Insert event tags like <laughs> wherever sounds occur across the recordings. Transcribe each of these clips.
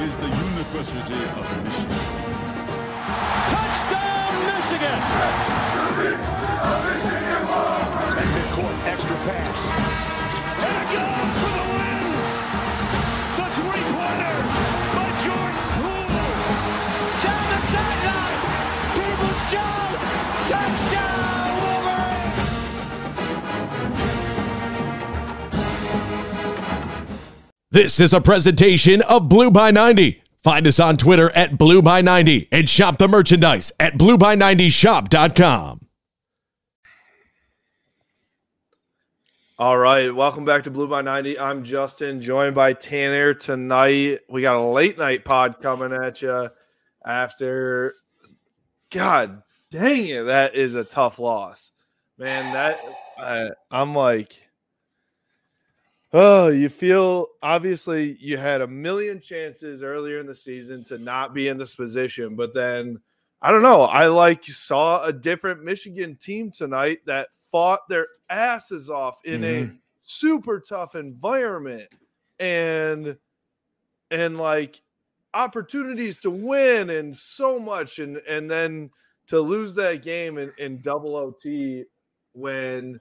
is the University of Michigan. Touchdown, Michigan! And midcourt, extra pass. And it goes This is a presentation of Blue by 90. Find us on Twitter at Blue by 90 and shop the merchandise at blueby90shop.com. All right, welcome back to Blue by 90. I'm Justin, joined by Tanner tonight. We got a late night pod coming at you after God dang it, that is a tough loss. Man, that uh, I'm like Oh, you feel obviously you had a million chances earlier in the season to not be in this position, but then I don't know. I like saw a different Michigan team tonight that fought their asses off in a mm-hmm. super tough environment and and like opportunities to win and so much and and then to lose that game in, in double OT when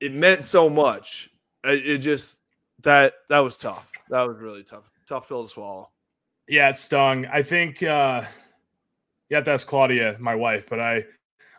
it meant so much. It, it just that that was tough. That was really tough. Tough pill to swallow. Yeah, it stung. I think uh yeah, that's Claudia, my wife, but I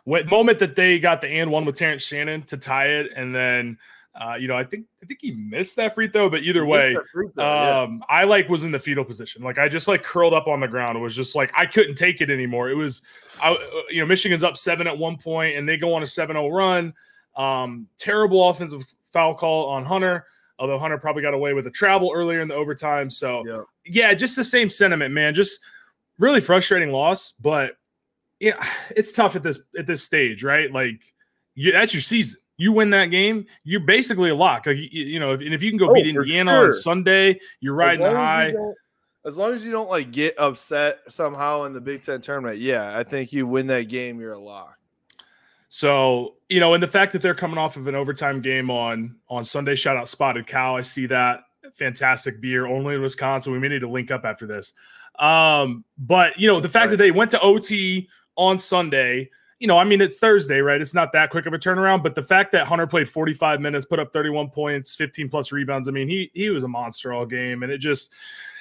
what moment that they got the and one with Terrence Shannon to tie it, and then uh, you know, I think I think he missed that free throw, but either He way, throw, yeah. um, I like was in the fetal position. Like I just like curled up on the ground. It was just like I couldn't take it anymore. It was, I, uh, you know, Michigan's up seven at one point, and they go on a 7-0 run. Um, terrible offensive foul call on Hunter. Although Hunter probably got away with a travel earlier in the overtime. So Yeah. yeah, just the same sentiment, man. Just really frustrating loss, but yeah, it's tough at this at this stage, right? Like you, that's your season. You win that game, you're basically a lock. Like, you, you know, if, and if you can go Oh, beat Indiana sure. on Sunday, you're riding As the as high. As long as you don't like get upset somehow in the Big Ten tournament, yeah, I think you win that game, you're a lock. So, you know, and the fact that they're coming off of an overtime game on on Sunday, shout out Spotted Cow. I see that fantastic beer only in Wisconsin. We may need to link up after this. Um, but you know, the fact that they went to OT on Sunday, you know, I mean, it's Thursday, right? It's not that quick of a turnaround, but the fact that Hunter played 45 minutes, put up 31 points, 15 plus rebounds, I mean, he he was a monster all game, and it just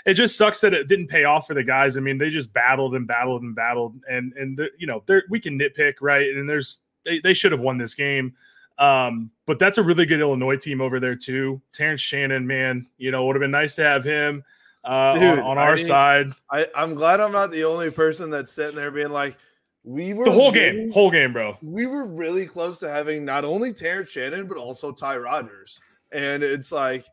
it just sucks that it didn't pay off for the guys. I mean, they just battled and battled and battled, and and the, you know, we can nitpick, right? And there's they, they should have won this game. Um, but that's a really good Illinois team over there too. Terrence Shannon, man, you know, would have been nice to have him uh, Dude, on, on I our mean, side. I, I'm glad I'm not the only person that's sitting there being like, we were The whole really- game, whole game, bro. we were really close to having not only Terrence Shannon, but also Ty Rodgers. And it's like,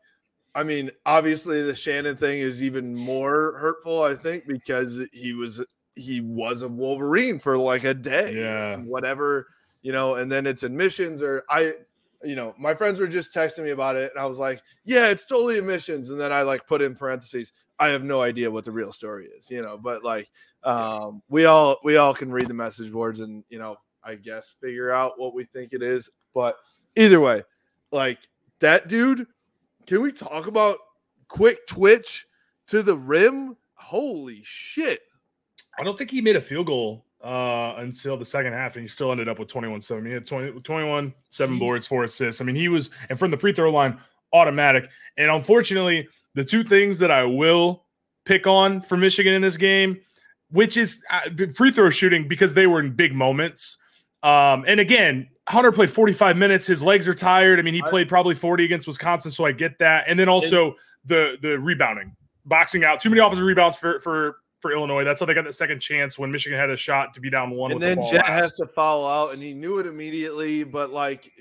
I mean, obviously the Shannon thing is even more hurtful, I think, because he was he was a Wolverine for like a day. Yeah. Whatever, you know, and then it's admissions or I you know, my friends were just texting me about it, and I was like, "Yeah, it's totally admissions." And then I like put in parentheses, "I have no idea what the real story is," you know. But like, um, we all we all can read the message boards, and you know, I guess figure out what we think it is. But either way, like that dude, can we talk about quick twitch to the rim? Holy shit! I don't think he made a field goal uh, until the second half, and he still ended up with 21 7. He had 20, 21, seven boards, four assists. I mean, he was, and from the free throw line, automatic. And unfortunately, the two things that I will pick on for Michigan in this game, which is uh, free throw shooting, because they were in big moments. Um, and again, Hunter played 45 minutes. His legs are tired. I mean, he played probably 40 against Wisconsin, so I get that. And then also the the rebounding, boxing out, too many offensive rebounds for for for Illinois. That's how they got the second chance when Michigan had a shot to be down one. and then the Jet has to foul out, and he knew it immediately. But like,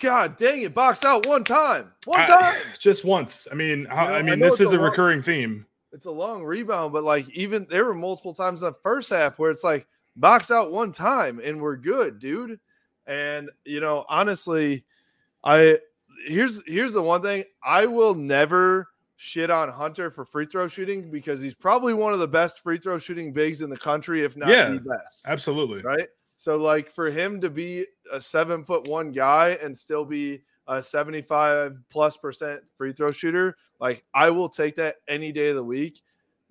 God dang it, box out one time, one I- time. <laughs> just once. I mean, how, know, I I mean, know this is a long- recurring theme. It's a long rebound, but like even there were multiple times in the first half where it's like box out one time and we're good, dude. And you know, honestly, I here's here's the one thing I will never shit on Hunter for free throw shooting because he's probably one of the best free throw shooting bigs in the country, if not Yeah. the best. Absolutely. Right. So like for him to be a seven foot one guy and still be a 75 plus percent free throw shooter, like I will take that any day of the week.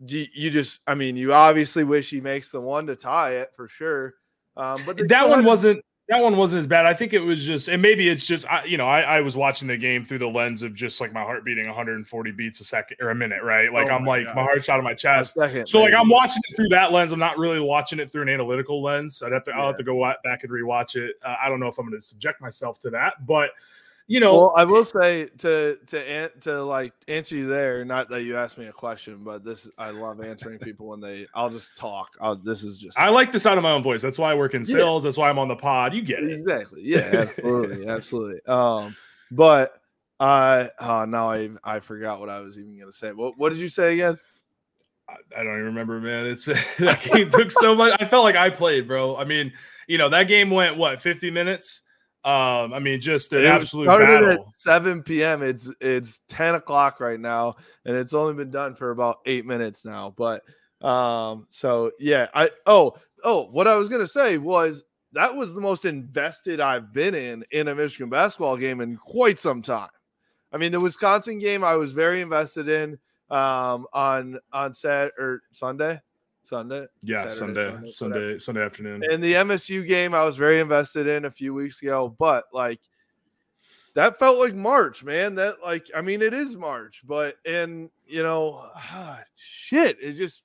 You, you just, I mean, you obviously wish he makes the one to tie it for sure. Um, but that one wasn't that one wasn't as bad. I think it was just, and maybe it's just, I, you know, I, I was watching the game through the lens of just like my heart beating 140 beats a second or a minute, right? Like Oh I'm my like God. my heart's out of my chest. second. So like. I'm watching it through that lens. I'm not really watching it through an analytical lens. I'd have to I'll have to go back and rewatch it. Uh, I don't know if I'm going to subject myself to that, but you know, Well, I will say to to to like answer you there. Not that you asked me a question, but this I love answering <laughs> people when they. I'll just talk. I'll, this is just I like the sound of my own voice. That's why I work in Yeah. sales. That's why I'm on the pod. You get it. exactly. Yeah, absolutely, <laughs> absolutely. Um, but I uh now I I forgot what I was even gonna say. What what did you say again? I, I don't even remember, man. It's <laughs> that game took so much. I felt like I played, bro. I mean, you know, that game went what 50 minutes. Um, I mean, just an It absolute started battle. at 7 p.m. It's it's 10 o'clock right now, and it's only been done for about eight minutes now. But um, so yeah, I oh oh, what I was gonna say was that was the most invested I've been in in a Michigan basketball game in quite some time. I mean, the Wisconsin game I was very invested in um on on Sat or Sunday, Sunday. Yeah, Saturday, Sunday, Sunday, Sunday, Sunday afternoon. And the MSU game I was very invested in a few weeks ago, but like that felt like March, man. That like I mean it is March, but and you know, ah, shit, it just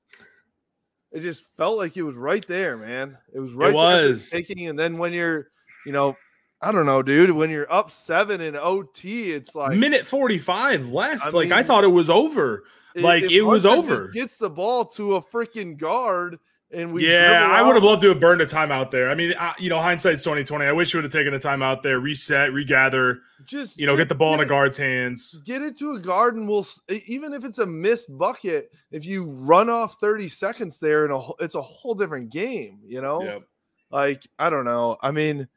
it just felt like it was right there, man. It was right there for was. taking and then when you're, you know, I don't know, dude, when you're up 7 in OT, it's like Minute 45 left. I like I thought it was over. Like, it was over. Gets the ball to a freaking guard and we yeah, I would have loved to have burned a timeout there. I mean, I, you know, hindsight's 2020. I wish you would have taken a timeout there, reset, regather, just you know, just get the ball in a guard's hands. get it to a guard and we'll even if it's a missed bucket if you run off 30 seconds there and a, it's a whole different game you know Yep. like i don't know i mean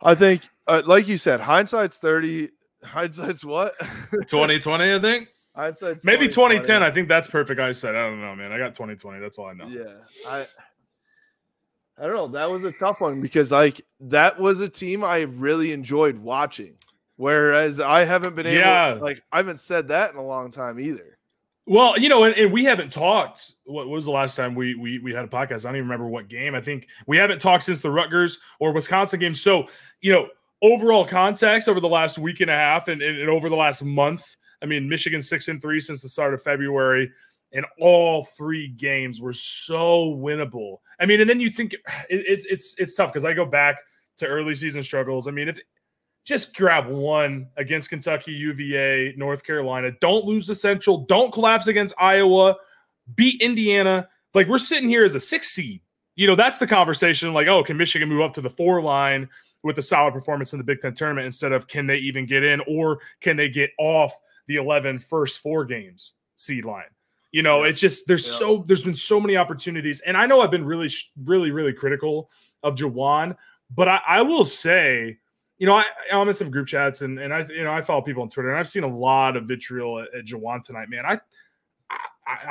i think uh, like you said hindsight's 30 hindsight's what <laughs> 2020, I think. Hindsight's Maybe 2020. 2010. I think that's perfect. I said, I don't know, man. I got 2020. That's all I know. yeah i i don't know that was a tough one because like that was a team i really enjoyed watching whereas i haven't been able Yeah. like i haven't said that in a long time either Well, you know, and, and we haven't talked. What was the last time we, we we had a podcast? I don't even remember what game. I think we haven't talked since the Rutgers or Wisconsin game. So, you know, overall context over the last week and a half and, and, and over the last month. I mean, Michigan six and three since the start of February, and all three games were so winnable. I mean, and then you think <sighs> it, it's it's it's tough because I go back to early season struggles. I mean, if just grab one against Kentucky, UVA, North Carolina. Don't lose the Central. Don't collapse against Iowa. Beat Indiana. Like we're sitting here as a six seed. You know, that's the conversation. Like, oh, can Michigan move up to the four line with a solid performance in the Big Ten tournament instead of can they even get in or can they get off the 11 first four games seed line? You know, Yeah. it's just there's Yeah. so there's been so many opportunities, and I know I've been really, really, really critical of Juwan, but I, I will say, you know, I, I'm in some group chats and and I you know I follow people on Twitter and I've seen a lot of vitriol at, at Juwan tonight, man. I, I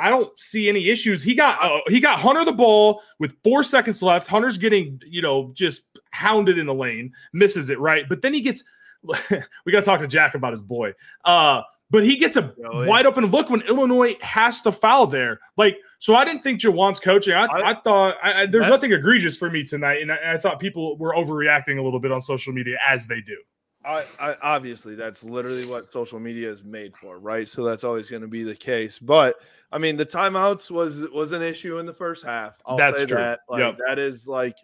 I don't see any issues. He got uh, he got Hunter the ball with four seconds left. Hunter's getting you know just hounded in the lane, misses it right, but then he gets. <laughs> we got to talk to Jack about his boy. Uh, but he gets a Really? wide open look when Illinois has to foul there. Like, so I didn't think Juwan's coaching. I, I, I- thought I, there's nothing egregious for me tonight, and I, I thought people were overreacting a little bit on social media as they do. I, I obviously that's literally what social media is made for, right? So that's always going to be the case. But I mean, the timeouts was was an issue in the first half. I'll That's say true. that. Like, Yep. That is like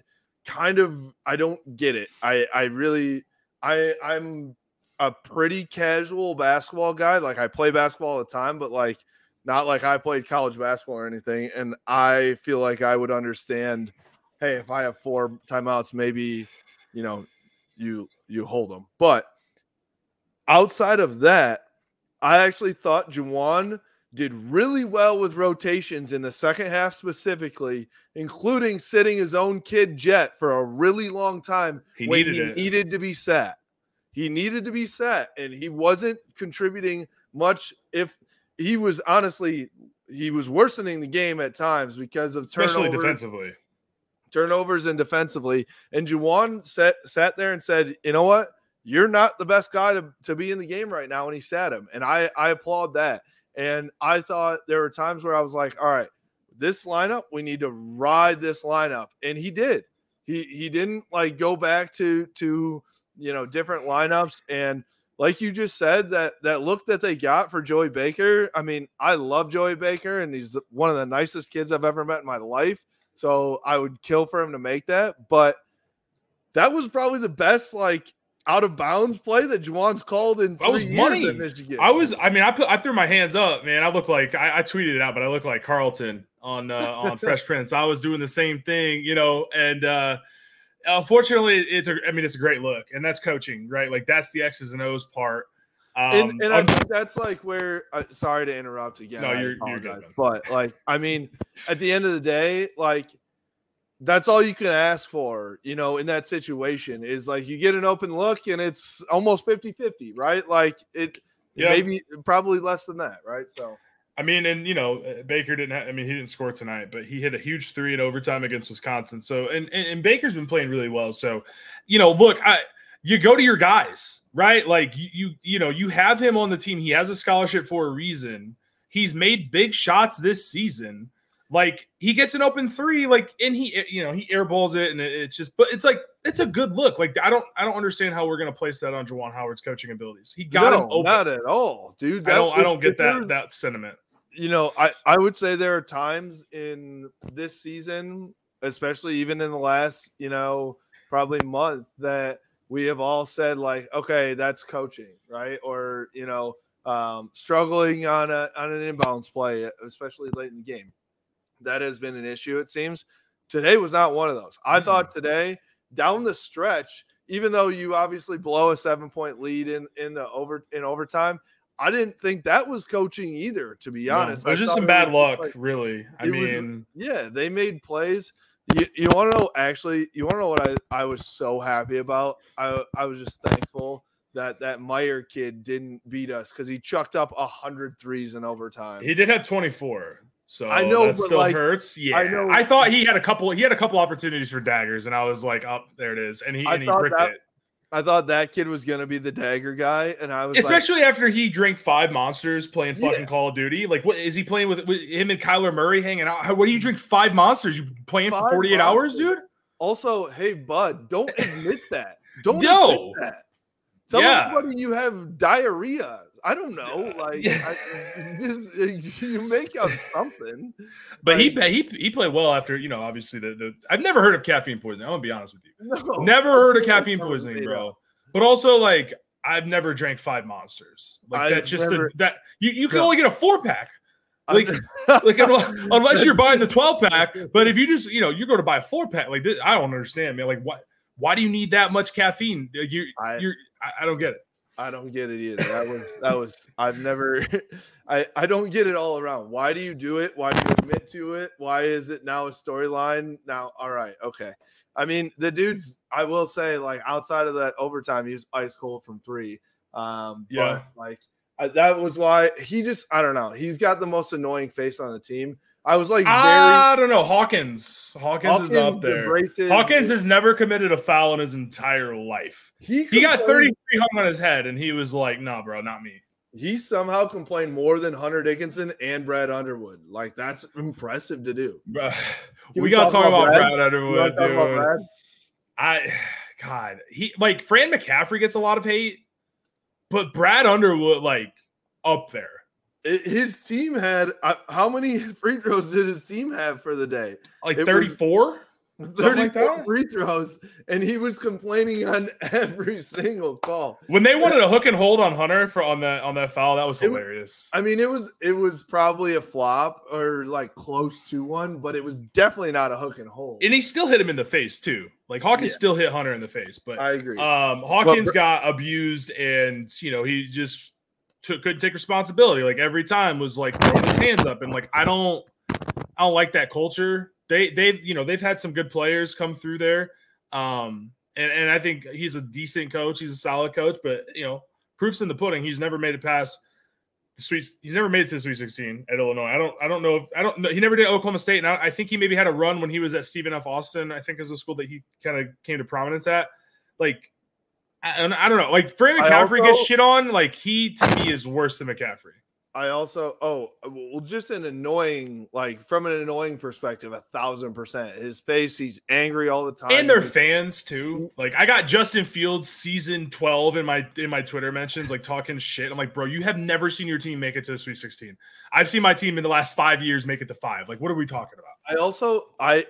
kind of I don't get it. I I really I I'm a pretty casual basketball guy. Like I play basketball all the time, but like not like I played college basketball or anything. And I feel like I would understand. Hey, if I have four timeouts, maybe you know you you hold them. But outside of that, I actually thought Juwan did really well with rotations in the second half specifically, including sitting his own kid Jet for a really long time He when needed he it. needed to be sat. He needed to be set, and he wasn't contributing much. If he was honestly, he was worsening the game at times because of especially turnovers defensively. turnovers and defensively. And Juwan sat sat there and said, "You know what? you're not the best guy to, to be in the game right now. And he sat him. And I, I applaud that. And I thought there were times where I was like, all right, this lineup, we need to ride this lineup. And he did. He he didn't like go back to to you know different lineups. And like you just said, that that look that they got for Joey Baker. I mean, I love Joey Baker, and he's one of the nicest kids I've ever met in my life. So I would kill for him to make that. But that was probably the best like out of bounds play that Juwan's called in three That was years money. at Michigan. I was, I mean, I put, I threw my hands up, man. I look like I, I tweeted it out, but I look like Carlton on uh, on <laughs> Fresh Prince. I was doing the same thing, you know, and uh unfortunately, it's a, I mean, it's a great look, and that's coaching, right? Like that's the X's and O's part. Um, and, and I think that's like where. Uh, sorry to interrupt again. No, you're- you're good, man. But like, I mean, at the end of the day, like, that's all you can ask for, you know, in that situation is like you get an open look and it's almost 50-50, right? Like it Yeah. maybe probably less than that, right? So I mean, and you know, uh, Baker didn't. Have, I mean, he didn't score tonight, but he hit a huge three in overtime against Wisconsin. So, and and, and Baker's been playing really well. So, you know, look, I you go to your guys, right? Like you, you, you know, you have him on the team. He has a scholarship for a reason. He's made big shots this season. Like he gets an open three, like and he, you know, he airballs it, and it- it's just, but it's like it's a good look. Like I don't, I don't understand how we're gonna place that on Juwan Howard's coaching abilities. He got no, him open. not at all, dude. I don't, I don't get that that sentiment. you know, I, I would say there are times in this season, especially even in the last, you know, probably month that we have all said like, okay, that's coaching, right? Or, you know, um, struggling on a on an inbounds play, especially late in the game. That has been an issue, it seems. Today was not one of those. I Mm-mm. thought today, down the stretch, even though you obviously blow a seven point lead in in the over in overtime, I didn't think that was coaching either, to be No, honest. it was I just some bad luck, like- really. I it was- mean, yeah, they made plays. You, you want to know actually, you want to know what I, I was so happy about? I I was just thankful that that Mayer kid didn't beat us because he chucked up a hundred threes in overtime. he did have 24. So I know, that still like, hurts. Yeah, I I, thought he had a couple. He had a couple opportunities for daggers, and I was like, "Oh, there it is," and he I and he thought bricked that- it. I thought that kid was gonna be the dagger guy, and I was like, Especially after he drank five monsters playing fucking Yeah. Call of Duty. Like, what is he playing with, with him and Kyler Murray hanging out? How, what do you drink five monsters? You playing for 48 hours, dude? Also, hey bud, don't admit that. <laughs> Don't No. admit that. Tell Yeah. everybody you have diarrhea. I don't know. Like I, <laughs> just, <laughs> you make up something. But he Like- he he played well after you know obviously the, the I've never heard of caffeine poisoning. I'm gonna be honest with you. No, Never <laughs> heard of caffeine poisoning, bro. But also, like, I've never drank five monsters. Like that's just never- the, that you, you can No. only get a four pack. Like, like unless, you're buying the 12 pack. But if you just you know you're going to buy a four pack, like this, I don't understand, man. Like, what? Why do you need that much caffeine? You I- you're I, I don't get it. I don't get it either. That was that was I've never <laughs> I I don't get it all around. Why do you do it? Why do you admit to it? Why is it now a storyline? Now, all right, okay. I mean, the dude's I will say like outside of that overtime, he was ice cold from 3. Um Yeah. like I, that was why he just I don't know. He's got the most annoying face on the team. I was like very I don't know. Hawkins. Hawkins, is up there. embraces- Hawkins has never committed a foul in his entire life. he, He got 33 hung on his head, and he was like, "No, bro, not me." he somehow complained more than Hunter Dickinson and Brad Underwood. Like that's impressive to do. Bro, Can we, gotta talk about Brad, You Underwood, dude. about Brad? I, God, he like Fran McCaffery gets a lot of hate, but Brad Underwood like up there. It- his team had uh, how many <laughs> free throws did his team have for the day? Like It was- 34. <laughs> Something like free throws, and he was complaining on <laughs> every single call. When they wanted a hook and hold on Hunter for on that on that foul, that was It hilarious. I mean, it was it was probably a flop or like close to one, but it was definitely not a hook and hold. and he still hit him in the face too. Like Hawkins Yeah. still hit Hunter in the face, but I agree. um, Hawkins Br- got abused, and you know he just couldn't take responsibility. Like every time was like throwing his hands up, and like I don't, I don't like that culture. They they've you know they've had some good players come through there, um, and and I think he's a decent coach. He's a solid coach, but you know proofs in the pudding. He's never made it past the sweet. He's never made it to the Sweet Sixteen at Illinois. I don't I don't know if I don't know. He never did Oklahoma State, and I, I think he maybe had a run when he was at Stephen F. Austin. I think is a school that he kind of came to prominence at. Like I, I don't know. Like I McCaffery also- gets shit on. Like he to me is worse than McCaffery. I also oh well just an annoying like from an annoying perspective a thousand percent his face he's angry all the time and their fans too. Mm. Like I got Justin Fields season 12 in my in my Twitter mentions, like talking shit. I'm like, bro, you have never seen your team make it to the Sweet 16. I've seen my team in the last five years make it to five. Like, what are we talking about? I also I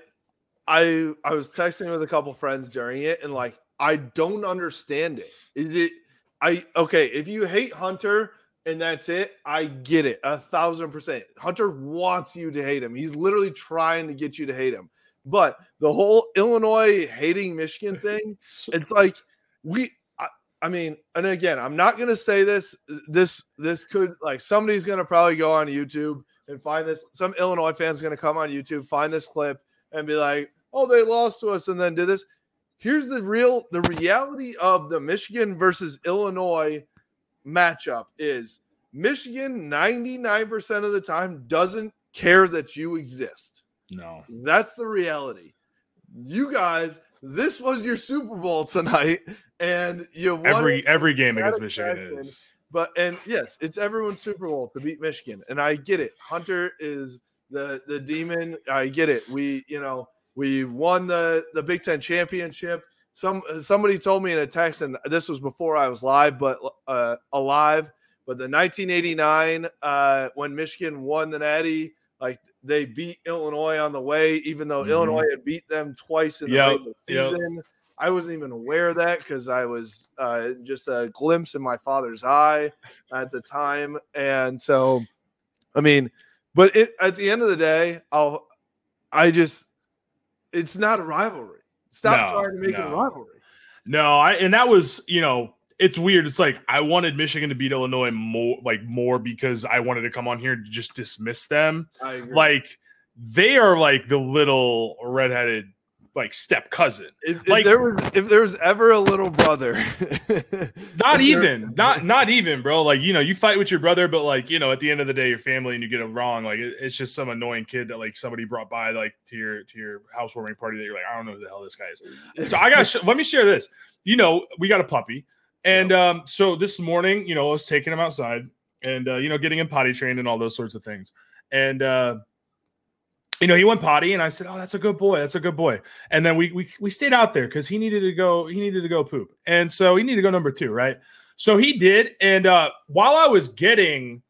I I was texting with a couple friends during it and like I don't understand it. Is it I okay if you hate Hunter and that's it, I get it a thousand percent. Hunter wants you to hate him. He's literally trying to get you to hate him. But the whole Illinois hating Michigan <laughs> thing, it's like we I, I mean, and again, I'm not gonna say this. This this could like somebody's gonna probably go on YouTube and find this. Some Illinois fans gonna come on YouTube, find this clip, and be like, "Oh, they lost to us," and then did this. Here's the real, the reality of the Michigan versus Illinois matchup is Michigan 99% of the time doesn't care that you exist. No. That's the reality. You guys, this was your Super Bowl tonight, and you won Every every game against Michigan is But and yes, it's everyone's Super Bowl to beat Michigan, and I get it. Hunter is the the demon. I get it. We you know we won the the Big Ten championship. Some somebody told me in a text, and this was before I was live, but uh, alive. But the 1989 uh, when Michigan won the Natty, like they beat Illinois on the way, even though Mhm. Illinois had beat them twice in the Yep, regular yep. season. I wasn't even aware of that because I was uh, just a glimpse in my father's eye at the time, and so, I mean, but it at the end of the day, I'll, I just, it's not a rivalry. Stop No, trying to make it a rivalry. No, I and that was, you know, it's weird. It's like I wanted Michigan to beat Illinois more like more because I wanted to come on here and just dismiss them. I agree. Like they are like the little redheaded like step cousin. if, if like- there was, if there was ever a little brother, <laughs> Not if even, not not even, bro. Like you know, you fight with your brother, but like you know, at the end of the day, your family and you get it wrong. Like it- it's just some annoying kid that like somebody brought by like to your to your housewarming party that you're like, I don't know who the hell this guy is. <laughs> So I got sh- let me share this. You know, we got a puppy, and um, so this morning, you know, I was taking him outside and uh, you know, getting him potty trained and all those sorts of things, and uh, you know, he went potty, and I said, "Oh, that's a good boy. That's a good boy." And then we we we stayed out there because he needed to go. He needed to go poop, and so he needed to go number two, right? So he did, and uh, while I was getting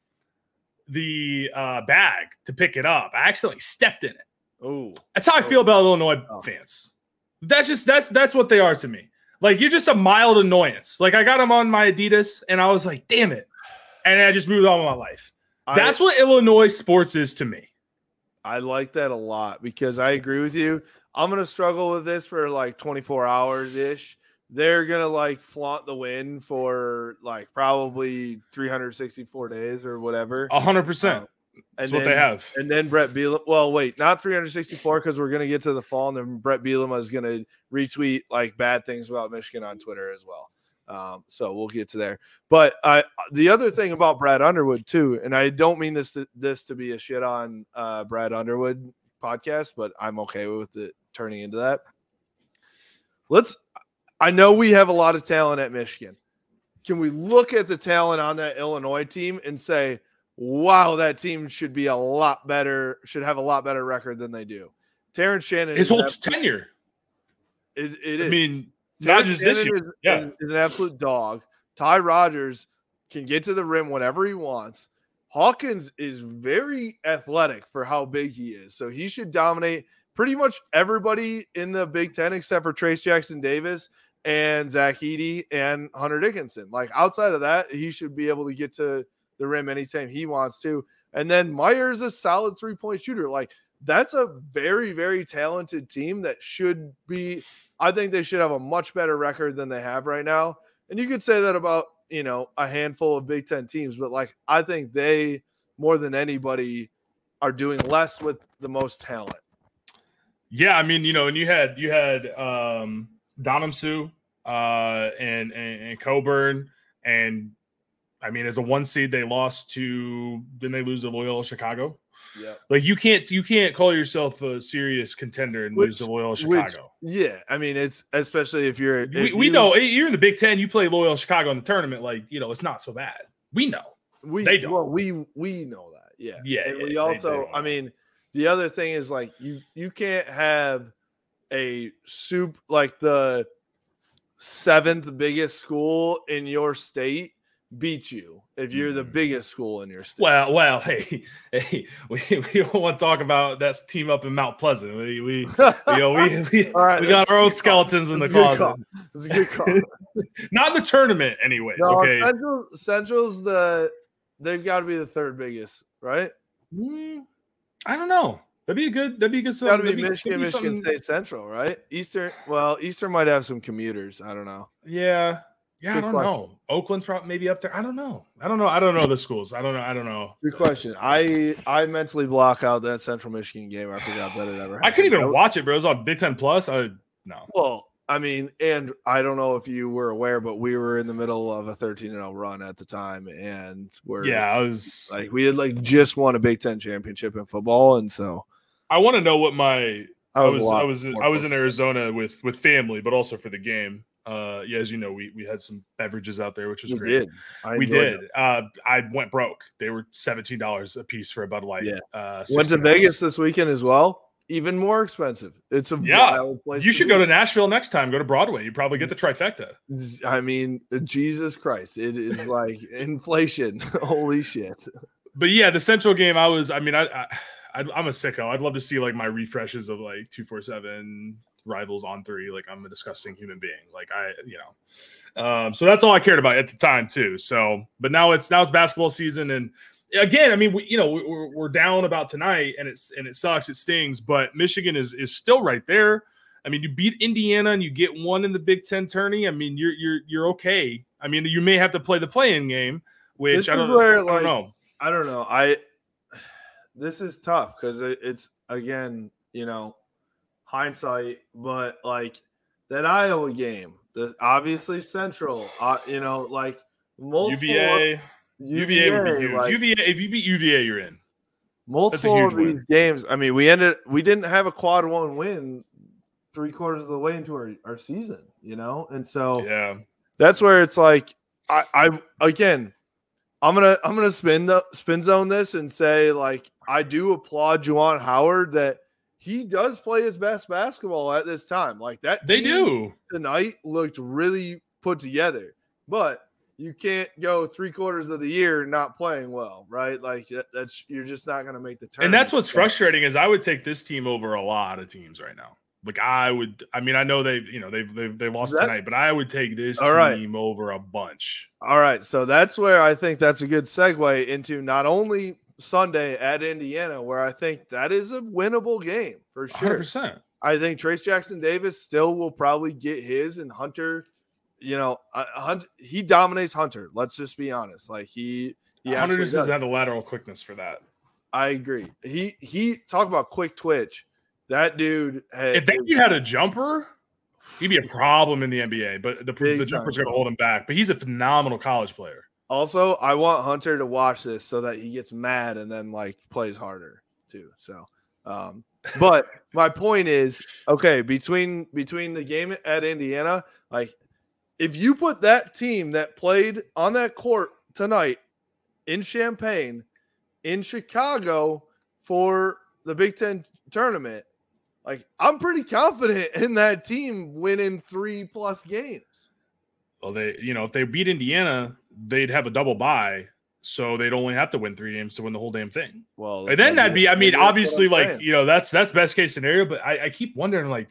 the uh, bag to pick it up, I accidentally stepped in it. oh, That's how I feel about Illinois Oh. fans. That's just that's that's what they are to me. Like you're just a mild annoyance. Like I got him on my Adidas, and I was like, "Damn it!" And I just moved on with my life. That's what Illinois sports is to me. I like that a lot because I agree with you. I'm gonna struggle with this for like 24 hours ish. They're gonna like flaunt the win for like probably 364 days or whatever. A hundred percent. Um, That's and what they have. And then Brett Bielema. Well, wait, not 364 because we're gonna get to the fall, and then Brett Bielema is gonna retweet like bad things about Michigan on Twitter as well. Um, so we'll get to there. But I, the other thing about Brad Underwood too, and I don't mean this to, this to be a shit on uh, Brad Underwood podcast, but I'm okay with it turning into that. Let's. I know we have a lot of talent at Michigan. Can we look at the talent on that Illinois team and say, wow, that team should be a lot better, should have a lot better record than they do. Terrence Shannon His is whole tenure. it- it I is. mean, not just this year. Is, Yeah. is, is an absolute dog. Ty Rodgers can get to the rim whenever he wants. Hawkins is very athletic for how big he is, so he should dominate pretty much everybody in the Big Ten except for Trayce Jackson Davis and Zach Edey and Hunter Dickinson. Like outside of that, he should be able to get to the rim anytime he wants to. And then Mayer's a solid three point shooter. Like that's a very, very talented team that should be. I think they should have a much better record than they have right now. And you could say that about, you know, a handful of Big Ten teams, but like I think they more than anybody are doing less with the most talent. Yeah, I mean, you know, and you had you had um Dosunmu uh and, and and Cockburn and I mean, as a one seed, they lost to didn't they lose to Loyola Chicago? Yeah. Like you can't you can't call yourself a serious contender and lose Which- to Loyola which- Chicago. Yeah, I mean it's especially if you're. we, if we you- know eh, you're in the Big Ten. You play Loyola Chicago in the tournament, like you know, it's not so bad. We know. we they don't. Well, we we know that. Yeah. Yeah, And yeah, we also, I mean, the other thing is like you you can't have a soup like the seventh biggest school in your state beat you if you're the Mhm. biggest school in your state. Well, well, hey, <laughs> hey, we, <laughs> we don't want to talk about that team up in Mount Pleasant. We we <laughs> you know we we, right, we got our own good call. skeletons in the closet. It's a good call. Not the tournament, anyways. no, okay. Central Central's the they've got to be the third biggest, right? Mm, I don't know. That'd be a good. That'd be a good. Got to that'd be Michigan, be Michigan State Central, right? Eastern, well, Eastern might have some commuters. I don't know. Yeah, yeah. I don't question. know. Oakland's probably maybe up there. I don't know. I don't know. I don't know the schools. I don't know. I don't know. Good question. I I mentally block out that Central Michigan game. I forgot that it ever. <sighs> I couldn't even watch it, bro. It was on Big Ten Plus. I no. Well, I mean, and I don't know if you were aware, but we were in the middle of a 13 and 0 run at the time, and we're Yeah, I was. like we had like just won a Big Ten championship in football, and so I want to know what my I I was was a lot I was I was in. Arizona with with family, but also for the game. Uh, yeah, as you know, we we had some beverages out there, which was We great. did. I We did. Uh, I went broke. They were seventeen dollars a piece for a Bud Light. Yeah. Uh. Went to 16. Vegas this weekend as well. Even more expensive. It's a Yeah, wild place. You should go to Nashville next time. Go to Broadway. You probably get the trifecta. I mean, Jesus Christ! It is like <laughs> inflation. <laughs> Holy shit! But yeah, the Central game. I was. I mean, I, I I'm a sicko. I'd love to see like my refreshes of like two four seven rivals on three. Like I'm a disgusting human being. Like I, you know. Um, so that's all I cared about at the time too. So, but now it's now it's basketball season, and again, I mean, we, you know, we- we're, we're down about tonight, and it's and it sucks, it stings, but Michigan is is still right there. I mean, you beat Indiana and you get one in the Big Ten tourney. I mean, you're you're you're okay. I mean, you may have to play the play-in game, which I don't, where, I don't like, know. I don't know. I <sighs> this is tough because it, it's again, you know, hindsight, but like that Iowa game, the obviously Central, uh, you know, like multiple UVA, UVA would be huge. like, UVA, if you beat UVA, you're in. multiple of these win. games. I mean, we ended we didn't have a quad one win three quarters of the way into our, our season, you know, and so Yeah, that's where it's like I, I again I'm gonna I'm gonna spin the spin zone this and say like I do applaud Juwan Howard that he does play his best basketball at this time. Like that they do. tonight looked really put together, but you can't go three quarters of the year not playing well, right? Like that, that's you're just not gonna make the turn. And that's what's frustrating is I would take this team over a lot of teams right now. Like I would, I mean, I know they've, you know, they've they've, they lost That- tonight, but I would take this All right. team over a bunch. All right, so that's where I think that's a good segue into not only Sunday at Indiana, where I think that is a winnable game for sure. percent. I think Trayce Jackson Davis still will probably get his, and Hunter, you know, uh, Hunt, he dominates Hunter. Let's just be honest. Like he, he Hunter just does. doesn't have the lateral quickness for that. I agree. He he talk about quick twitch. That dude. Had, If that dude had a jumper, he'd be a problem in the NBA. But the, the jumper's going to hold him back. But he's a phenomenal college player. Also, I want Hunter to watch this so that he gets mad and then like plays harder too. So, um, but <laughs> my point is, okay, between between the game at Indiana, like if you put that team that played on that court tonight in Champaign, in Chicago for the Big Ten tournament, like I'm pretty confident <laughs> in that team winning three plus games. Well, they, you know, if they beat Indiana, they'd have a double bye. So they'd only have to win three games to win the whole damn thing. Well, And then that'd be, I mean, obviously, like, saying. you know, that's that's best case scenario. But I, I keep wondering, like,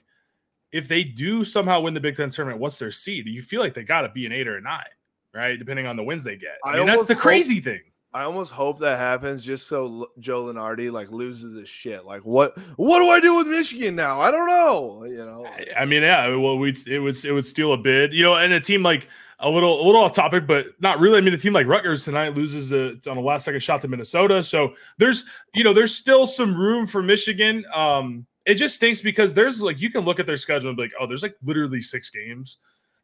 if they do somehow win the Big Ten tournament, what's their seed? Do you feel like they got to be an eight or a nine, right? Depending on the wins they get. I, I mean, that's the hope- crazy thing. I almost hope that happens just so Joe Lunardi like loses his shit. Like what what do I do with Michigan now? I don't know. You know. I mean, yeah, well, we it would it would steal a bid, you know, and a team like a little a little off topic, but not really. I mean, a team like Rutgers tonight loses a, on a last second shot to Minnesota, so there's you know there's still some room for Michigan. Um, it just stinks because there's like you can look at their schedule and be like, oh, there's like literally six games,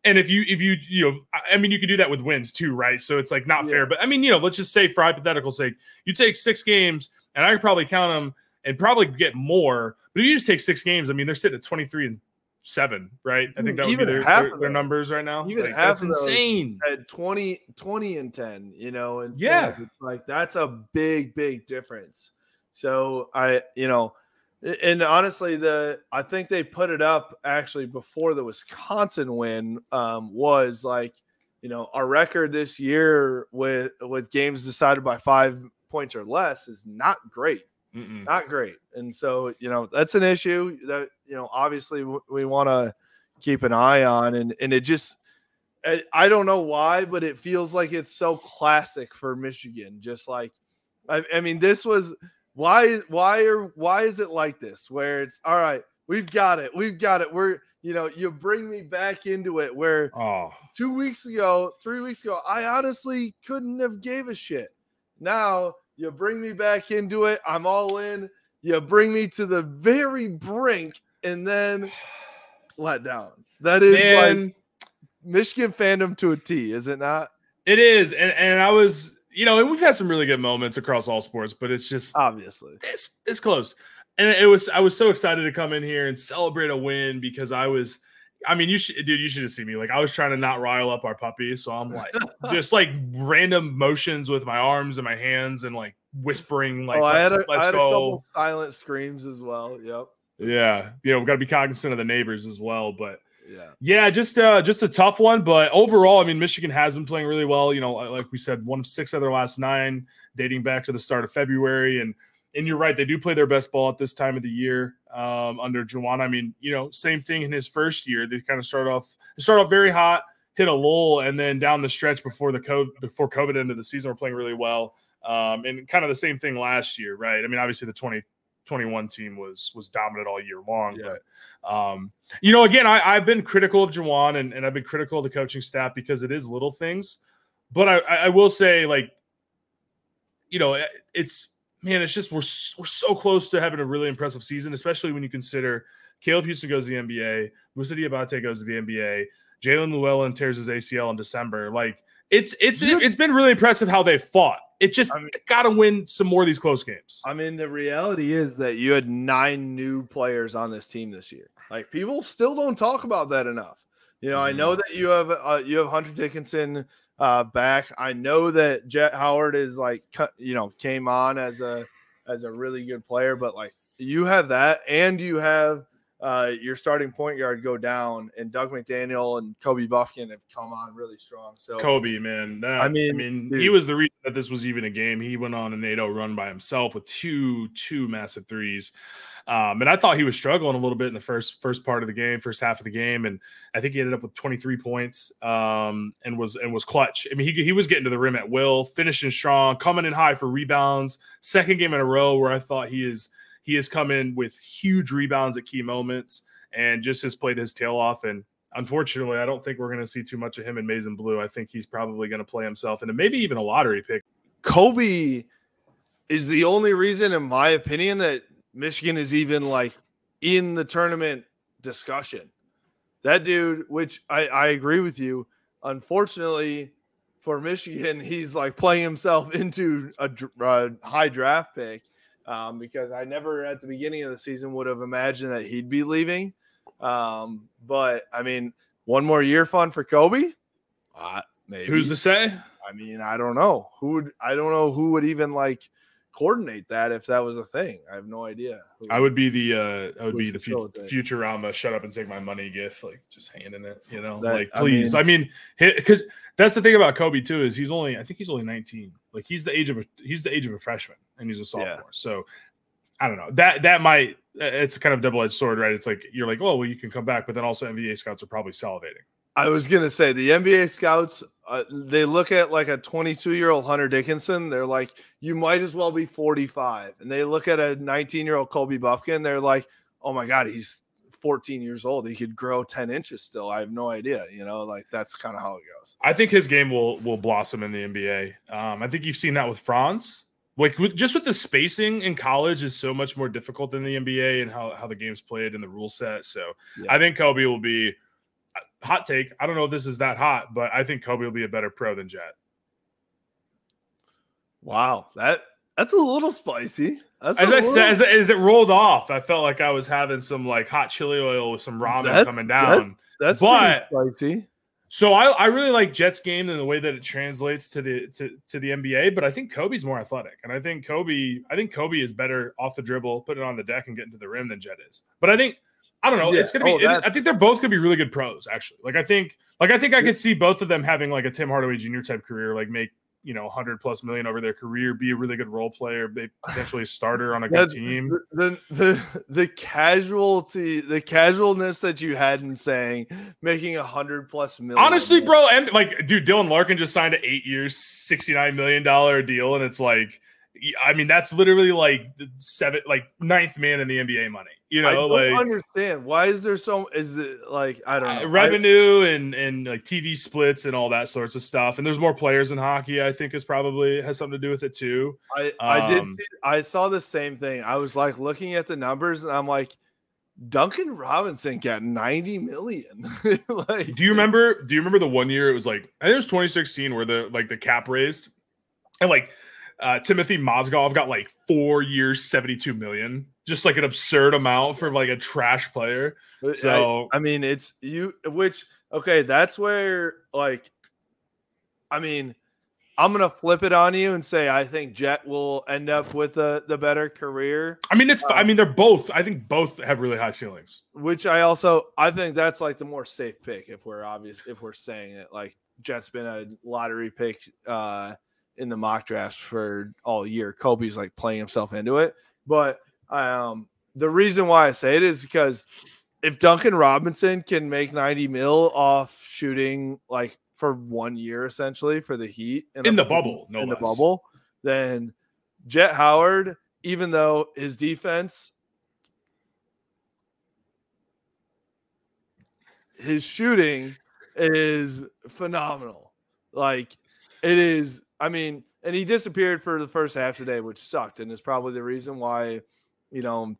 and if you if you you know, I mean, you could do that with wins too, right? So it's like not Yeah. fair. But I mean, you know, let's just say for hypothetical sake, you take six games, and I could probably count them and probably get more. But if you just take six games, I mean, they're sitting at twenty three and seven, right? I think hmm, that would be their, half their, their numbers right now. even Like, half that's insane. at 20, 20 and 10, you know, and Yeah. it's like that's a big, big difference. So I, you know, and honestly, the I think they put it up actually before the Wisconsin win um, was like, you know, our record this year with with games decided by five points or less is not great Mm-mm. not great. And so, you know, that's an issue that, you know, obviously w- we want to keep an eye on. And, and it just, I, I don't know why, but it feels like it's so classic for Michigan. Just like, I, I mean, this was why, why are, why is it like this where it's all right, we've got it, we've got it. We're, you know, you bring me back into it where Oh, two weeks ago, three weeks ago, I honestly couldn't have gave a shit. Now you bring me back into it. I'm all in. You bring me to the very brink and then <sighs> let down. That is man. like Michigan fandom to a T, is it not? It is, and and I was, you know, and we've had some really good moments across all sports, but it's just Obviously. it's it's close. And it was I was so excited to come in here and celebrate a win because I was I mean, you should dude, you should have seen me. Like I was trying to not rile up our puppies. So I'm like <laughs> just like random motions with my arms and my hands and like whispering oh, like oh, I had, let's, a, I let's had a go. couple silent screams as well. Yep. Yeah. You know, we've got to be cognizant of the neighbors as well. But Yeah. yeah, just uh just a tough one, but overall, I mean, Michigan has been playing really well. You know, like we said, one of six of their last nine, dating back to the start of February, and and you're right, they do play their best ball at this time of the year um, under Juwan. I mean, you know, same thing in his first year. They kind of start off start off very hot, hit a lull, and then down the stretch before the COVID before COVID ended the season, we're playing really well. Um, and kind of the same thing last year, right? I mean, obviously the 2021 team was was dominant all year long, Yeah. but um, you know, again, I, I've been critical of Juwan and, and I've been critical of the coaching staff because it is little things. But I, I I will say, like, you know, it's man, it's just we're we're so close to having a really impressive season, especially when you consider Caleb Houstan goes to the NBA, Moussa Diabate goes to the NBA, Jaelin Llewellyn tears his ACL in December. Like, it's it's it's been really impressive how they fought. It just I mean- got to win some more of these close games. I mean, the reality is that you had nine new players on this team this year. Like people still don't talk about that enough. You know, I know that you have uh, you have Hunter Dickinson uh, back. I know that Jet Howard is like cut, you know came on as a as a really good player, but like you have that, and you have uh, your starting point guard go down, and Dug McDaniel and Kobe Bufkin have come on really strong. So Kobe, man. That- I mean, I mean, dude. he was the reason that this was even a game. He went on an 8-0 run by himself with two two massive threes. Um, and I thought he was struggling a little bit in the first first part of the game, first half of the game, and I think he ended up with 23 points um, and was and was clutch. I mean, he he was getting to the rim at will, finishing strong, coming in high for rebounds. Second game in a row where I thought he is he has come in with huge rebounds at key moments and just has played his tail off. And unfortunately, I don't think we're going to see too much of him in and Blue. I think he's probably going to play himself into maybe even a lottery pick. Kobe is the only reason, in my opinion, that Michigan is even like in the tournament discussion. That dude, which I, I agree with you, unfortunately for Michigan, <laughs> he's like playing himself into a, dr- uh high draft pick um, because I never at the beginning of the season would have imagined that he'd be leaving. Um, but I mean, one more year fun for Kobe. Uh, maybe Who's to say? I mean, I don't know who would. I don't know who would even like coordinate that if that was a thing. I have no idea. Who- I would be the uh I would be the fu-? Futurama shut up and take my money gift, like just handing it, you know, That- like I please. mean- I mean, because that's the thing about Kobe too is he's only I think he's only 19. Like he's the age of a he's the age of a freshman and he's a sophomore. So I don't know that that might it's a kind of double edged sword, right? It's like you're like, oh well, you can come back, but then also NBA scouts are probably salivating. I was gonna say the NBA scouts. Uh, they look at like a 22 year old Hunter Dickinson. They're like, you might as well be 45. And they look at a 19 year old Kobe Bufkin. They're like, oh my god, he's 14 years old. He could grow 10 inches still. I have no idea. You know, like that's kind of how it goes. I think his game will will blossom in the NBA. Um, I think you've seen that with Franz. Like with, just with the spacing in college is so much more difficult than the NBA and how, how the game's played and the rule set. So Yeah. I think Kobe will be. Hot take. I don't know if this is that hot, but I think Kobe will be a better pro than Jet. Wow, that that's a little spicy. That's As I little- said, as, as it rolled off, I felt like I was having some like hot chili oil with some ramen That's- coming that- down. that's but- spicy. So I, I really like Jets game and the way that it translates to the to, to the NBA, but I think Kobe's more athletic. And I think Kobe I think Kobe is better off the dribble, put it on the deck and getting to the rim than Jet is. But I think I don't know. Yeah. It's gonna be Oh, it- I think they're both gonna be really good pros, actually. Like I think like I think I could see both of them having like a Tim Hardaway Jr. type career, like make you know 100 plus million over their career, be a really good role player, be potentially a starter on a good team. The, the the the casualty, the casualness that you had in saying making a hundred plus million. Honestly, bro, and like, dude, Dylan Larkin just signed an eight years, $69 million deal. And it's like, I mean, that's literally like the seven, like ninth man in the NBA money, you I know, don't like understand why is there so? Is it like I don't know uh, revenue and, and like TV splits and all that sorts of stuff. And there's more players in hockey, I think is probably has something to do with it too. I, I, I did. um, See, I saw the same thing. I was like looking at the numbers, and I'm like, Duncan Robinson got 90 million. <laughs> like, Do you remember? Do you remember the one year it was like I think it was 2016 where the like the cap raised and like uh Timothy Mozgov got like four years, 72 million, just like an absurd amount for like a trash player. So- I, mean, it's you. Which okay, that's where like, I mean, I'm gonna flip it on you and say I think Jett will end up with the the better career. I mean, it's I mean they're both. I think both have really high ceilings. Which I also I think that's like the more safe pick if we're obvious if we're saying it. Like Jett's been a lottery pick uh in the mock drafts for all year. Kobe's like playing himself into it. But um the reason why I say it is because if Duncan Robinson can make 90 mil off shooting like for one year essentially for the Heat In the bubble, no in the bubble, then Jett Howard, even though his defense his shooting is phenomenal. Like it is, I mean, and he disappeared for the first half today, which sucked, and is probably the reason why, you know,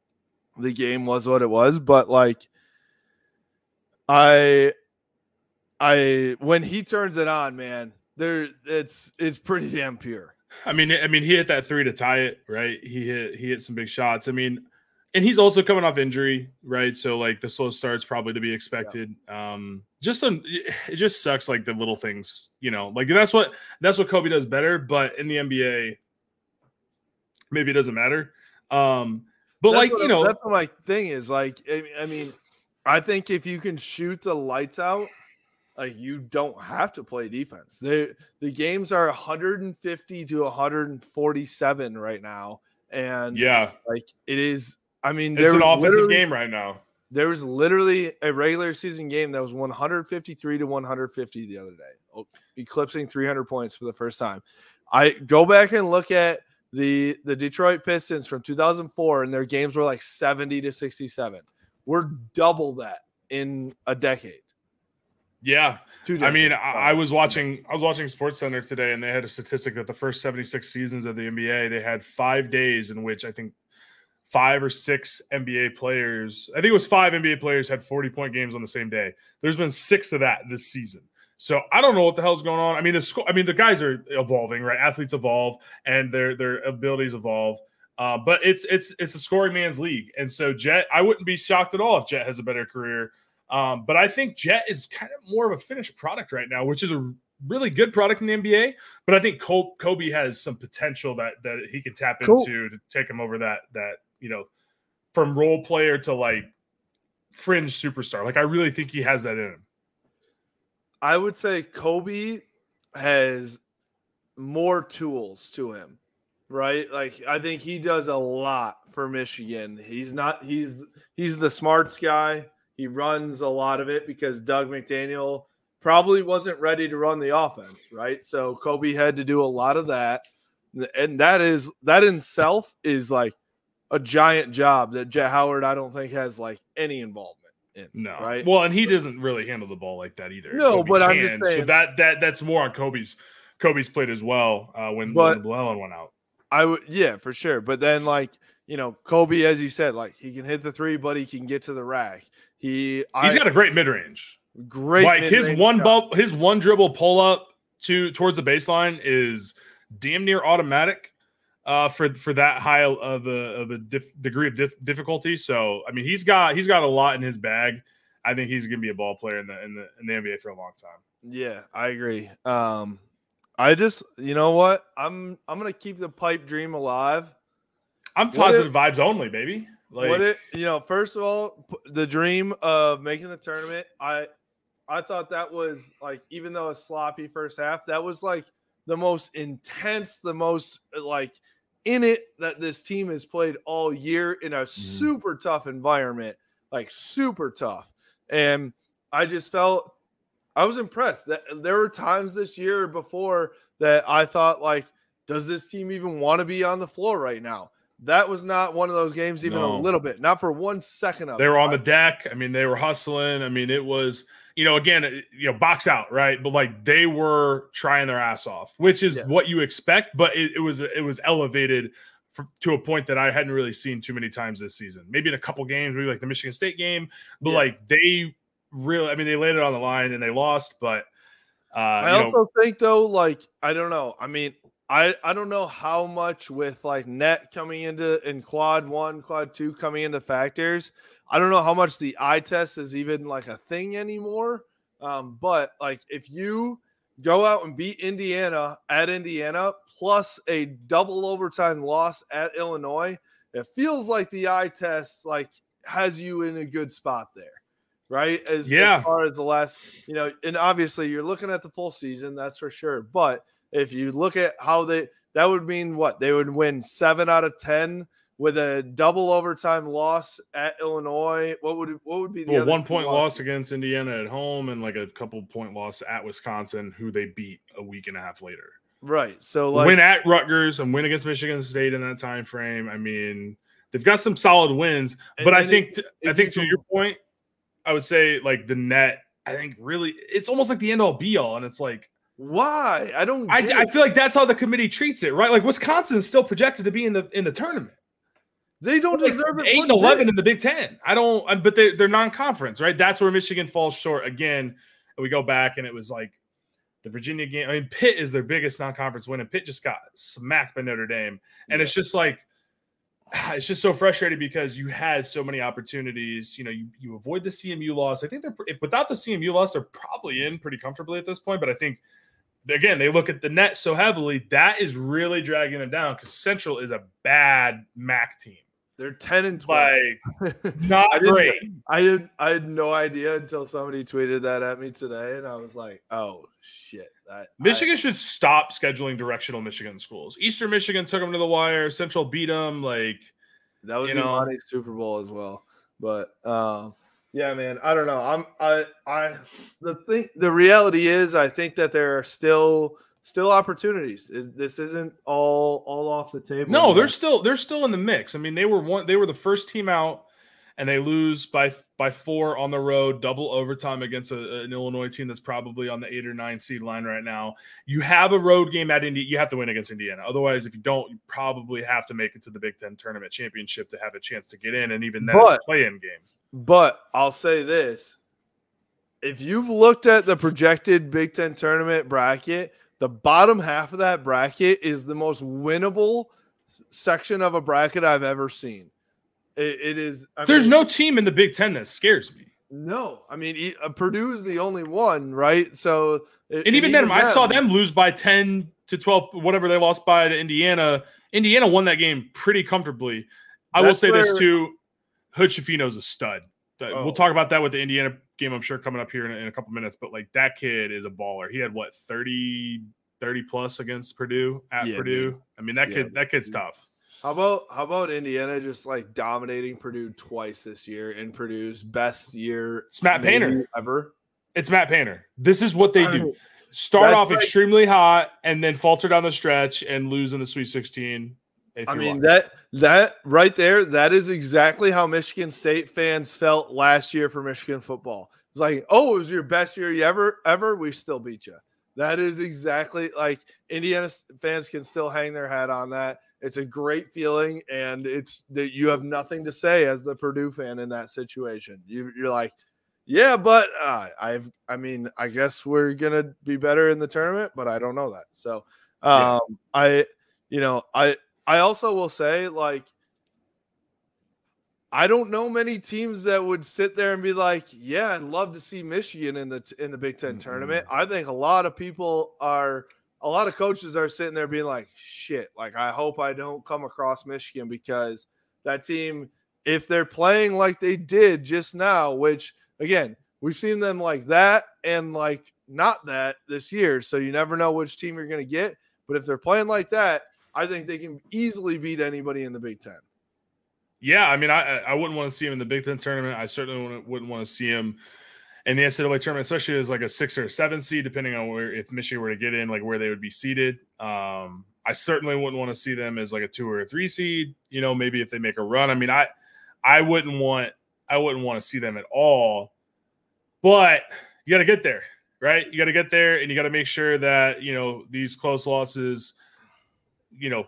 the game was what it was. But like, I, I when he turns it on, man, there it's it's pretty damn pure. I mean, I mean, he hit that three to tie it, right? He hit he hit some big shots. I mean, and he's also coming off injury, right? So like the slow start's probably to be expected. Um, just a, it just sucks like the little things, you know, like that's what that's what Kobe does better. But in the NBA, maybe it doesn't matter. Um, but That's like you know, that's my thing is. Like, I, I mean, I think if you can shoot the lights out, like you don't have to play defense. The the games are 150 to 147 right now, and yeah, like it is. I mean, it's an offensive game right now. There was literally a regular season game that was 153 to 150 the other day, oh, eclipsing 300 points for the first time. I go back and look at the the Detroit Pistons from 2004, and their games were like 70 to 67. We're double that in a decade. Yeah, I mean, I. I was watching I was watching SportsCenter today, and they had a statistic that the first 76 seasons of the NBA, they had five days in which I think five or six NBA players, I think it was five NBA players had 40 point games on the same day. There's been six of that this season. So I don't know what the hell's going on. I mean, the sco- I mean, the guys are evolving, right? Athletes evolve and their their abilities evolve. Uh, but it's it's it's a scoring man's league, and so Jett, I wouldn't be shocked at all if Jett has a better career. Um, but I think Jett is kind of more of a finished product right now, which is a really good product in the NBA. But I think Col- Kobe has some potential that that he can tap Cool. into to take him over that that you know from role player to like fringe superstar. Like I really think he has that in him. I would say Kobe has more tools to him, right? Like I think he does a lot for Michigan. He's not he's he's the smarts guy. He runs a lot of it because Dug McDaniel probably wasn't ready to run the offense, right? So Kobe had to do a lot of that. And that is that in itself is like a giant job that Jett Howard I don't think has like any involvement in. No, Right. Well, and he doesn't really handle the ball like that either. No, Kobe but I'm just can. so that that that's more on Kobe's Kobe's plate as well. Uh, when, But- when Llewellyn went out. I would, yeah, for sure. But then, like you know, Kobe, as you said, like he can hit the three, but he can get to the rack. He, He's I, got a great mid range. Great. like his one bump, his one dribble pull up to towards the baseline is damn near automatic uh, for for that high of a of a dif- degree of dif- difficulty. So I mean, he's got he's got a lot in his bag. I think he's going to be a ball player in the in the in the NBA for a long time. Yeah, I agree. Um, I just, you know what? I'm I'm gonna keep the pipe dream alive. I'm positive vibes only, baby. Like what it, you know, first of all, the dream of making the tournament, I I thought that was like, even though a sloppy first half, that was like the most intense, the most like in it that this team has played all year in a mm-hmm. super tough environment, like super tough. And I just felt I was impressed that there were times this year before that I thought like, does this team even want to be on the floor right now? That was not one of those games, even No. a little bit, not for one second of they it. were on the deck. I mean, they were hustling. I mean, it was you know again you know box out right, but like they were trying their ass off, which is Yeah. what you expect. But it, it was it was elevated. For, to a point that I hadn't really seen too many times this season. Maybe in a couple games, maybe like the Michigan State game, but Yeah. like they really, I mean, they laid it on the line and they lost. But uh, I you know, also think though, like I don't know. I mean, I I don't know how much with like net coming into in quad one, quad two coming into factors. I don't know how much the eye test is even like a thing anymore. Um, but like if you go out and beat Indiana at Indiana plus a double overtime loss at Illinois, it feels like the eye test like has you in a good spot there. Right. As, Yeah. as far as the last, you know, and obviously you're looking at the full season, that's for sure. But if you look at how they that would mean what they would win seven out of ten with a double overtime loss at Illinois. What would what would be the well, other one point loss against Indiana at home and like a couple point loss at Wisconsin, who they beat a week and a half later. Right. So like win at Rutgers and win against Michigan State in that time frame. I mean, they've got some solid wins, but I think t- I think to your point, I would say like the net. I think really, it's almost like the end all be all, and it's like why? I don't I, I feel like that's how the committee treats it, right? Like Wisconsin is still projected to be in the in the tournament. they don't Like deserve it. eight and eleven bit. in the Big Ten. I don't, but they they're non-conference, right? That's where Michigan falls short again. And we go back, and it was like the Virginia game. I mean, Pitt is their biggest non-conference win, and Pitt just got smacked by Notre Dame. And it's just like <sighs> it's just so frustrating because you had so many opportunities. You know, you you avoid the CMU loss. I think they're if without the CMU loss, they're probably in pretty comfortably at this point. But I think again, they look at the net so heavily that is really dragging them down because Central is a bad MAC team. They're ten and twelve. Like <laughs> not I great. I did. I had no idea until somebody tweeted that at me today, and I was like, "Oh shit!" That Michigan should stop scheduling directional Michigan schools. Eastern Michigan took them to the wire. Central beat them. Like that was you the know. Super Bowl as well. But um, yeah, man, I don't know. I'm I I the thing. The reality is, I think that there are still still opportunities. This isn't all all off the table. no, yet. they're still they're still in the mix. I mean, they were one. They were the first team out, and they lose by by four on the road, double overtime against a, an Illinois team that's probably on the eight or nine seed line right now. You have a road game at Indiana. You have to win against Indiana. Otherwise, if you don't, you probably have to make it to the Big Ten tournament championship to have a chance to get in, and even then, it's a But- play-in game. But I'll say this: if you've looked at the projected Big Ten tournament bracket, the bottom half of that bracket is the most winnable section of a bracket I've ever seen. It, it is. I There's mean, no team in the Big Ten that scares me. no. I mean, uh, Purdue's the only one, right? So, And even then, I saw them lose by 10 to 12, whatever they lost by to Indiana. Indiana won that game pretty comfortably. I will say this too Hood-Schifino's a stud. Oh. We'll talk about that with the Indiana game, I'm sure, coming up here in, in a couple minutes. But like that kid is a baller. He had what 30, 30 plus against Purdue at Yeah, Purdue. man. I mean, that Yeah. kid, that kid's tough. How about how about Indiana just like dominating Purdue twice this year in Purdue's best year It's Matt Painter. ever? It's Matt Painter. This is what they I do. mean, Start off right. extremely hot and then falter down the stretch and lose in the Sweet 16. if I mean that that right there, that is exactly how Michigan State fans felt last year for Michigan football. It's like, oh, it was your best year you ever ever. We still beat you. That is exactly like Indiana fans can still hang their hat on that. It's a great feeling, and it's that you have nothing to say as the Purdue fan in that situation. You, you're like, Yeah, but uh, I've I mean, I guess we're gonna be better in the tournament, but I don't know that. So um Yeah. I you know, I I also will say like I don't know many teams that would sit there and be like, "Yeah, I'd love to see Michigan in the in the Big 10 tournament." I think a lot of people are, a lot of coaches are sitting there being like, "Shit!" Like, I hope I don't come across Michigan because that team, if they're playing like they did just now, which again we've seen them like that and like not that this year, so you never know which team you're going to get. But if they're playing like that, I think they can easily beat anybody in the Big Ten. Yeah, I mean, I I wouldn't want to see him in the Big Ten tournament. I certainly wouldn't, wouldn't want to see him in the NCAA tournament, especially as like a six or a seven seed, depending on where if Michigan were to get in, like where they would be seated. Um, I certainly wouldn't want to see them as like a two or a three seed. You know, maybe if they make a run. I mean, I I wouldn't want I wouldn't want to see them at all. But you got to get there, right? You got to get there, and you got to make sure that you know these close losses, you know,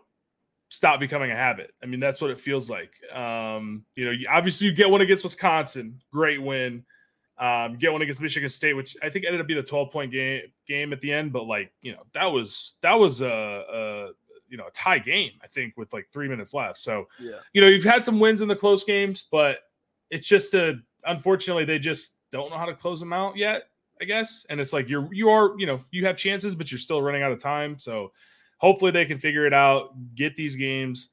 stop becoming a habit. I mean, that's what it feels like. Um, you know, obviously you get one against Wisconsin, great win. Um, get one against Michigan State, which I think ended up being a 12 point game game at the end, but like, you know, that was that was a, a you know a tie game, I think, with like three minutes left. So Yeah. you know, you've had some wins in the close games, but it's just a unfortunately they just don't know how to close them out yet, I guess. And it's like you're you are, you know, you have chances, but you're still running out of time. So hopefully they can figure it out, get these games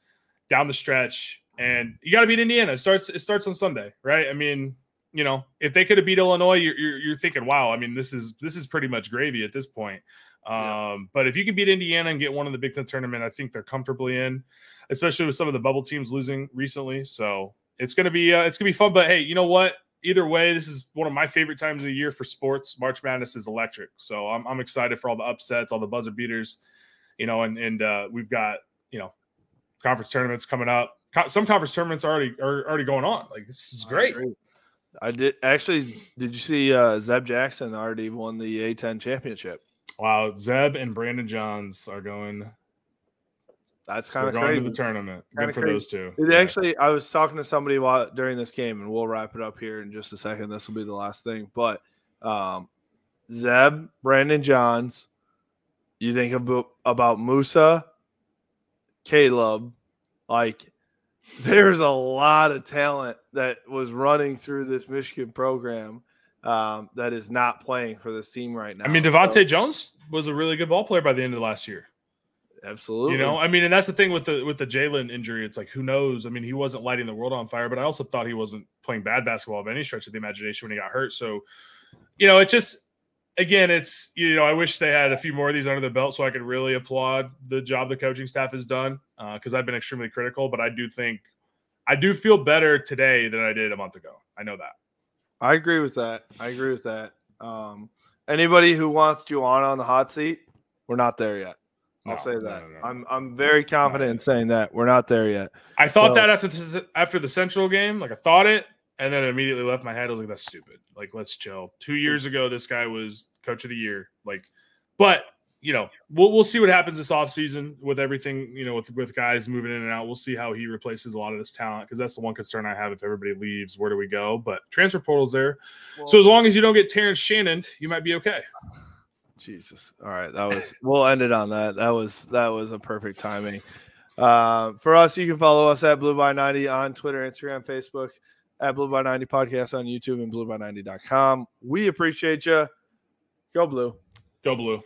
down the stretch. And you got to beat Indiana. It starts it starts on Sunday, right? I mean, you know, if they could have beat Illinois, you're, you're, you're thinking, wow. I mean, this is this is pretty much gravy at this point. Um, Yeah. But if you can beat Indiana and get one of the Big Ten tournament, I think they're comfortably in, especially with some of the bubble teams losing recently. So it's gonna be uh, it's gonna be fun. But hey, you know what? Either way, this is one of my favorite times of the year for sports. March Madness is electric, so I'm, I'm excited for all the upsets, all the buzzer beaters, you know, and and uh, we've got you know conference tournaments coming up. Co- Some conference tournaments are already are already going on. Like this is great. I did actually. Did you see uh, Zeb Jackson already won the A10 championship? Wow, Zeb and Brandon Johns are going. That's kind of going crazy. to the tournament. Kinda Good for crazy. those two. It Yeah. actually, I was talking to somebody while during this game, and we'll wrap it up here in just a second. This will be the last thing, but um, Zeb, Brandon Johns, you think about about Moussa, Caleb, like there's a lot of talent that was running through this Michigan program um, that is not playing for this team right now. I mean, So- Johns was a really good ball player by the end of last year. absolutely. You know, I mean, and that's the thing with the with the Jaelin injury. It's like who knows? I mean, he wasn't lighting the world on fire, but I also thought he wasn't playing bad basketball by any stretch of the imagination when he got hurt. So, you know, it just again, it's you know, I wish they had a few more of these under the belt so I could really applaud the job the coaching staff has done because I've been extremely critical. But I do think I do feel better today than I did a month ago. I know that. I agree with that. I agree with that. Um, anybody who wants Juwan on the hot seat, we're not there yet. I'll No, say that. no, no, I'm I'm very confident in saying that we're not there yet. I thought So- that after the, after the Central game, like I thought it, and then it immediately left my head. I was like, "That's stupid." Like, let's chill. Two years ago, this guy was coach of the year. Like, but you know, we'll we'll see what happens this offseason with everything. You know, with with guys moving in and out, we'll see how he replaces a lot of this talent because that's the one concern I have. If everybody leaves, where do we go? But transfer portal's there, so as long as you don't get Terrence Shannon, you might be okay. Jesus. All right, that was. we'll end it on that. That was that was a perfect timing. Uh, for us, you can follow us at Blue by 90 on Twitter, Instagram, Facebook, at Blue by 90 Podcast on YouTube and blueby90.com. We appreciate you. Go Blue. Go blue.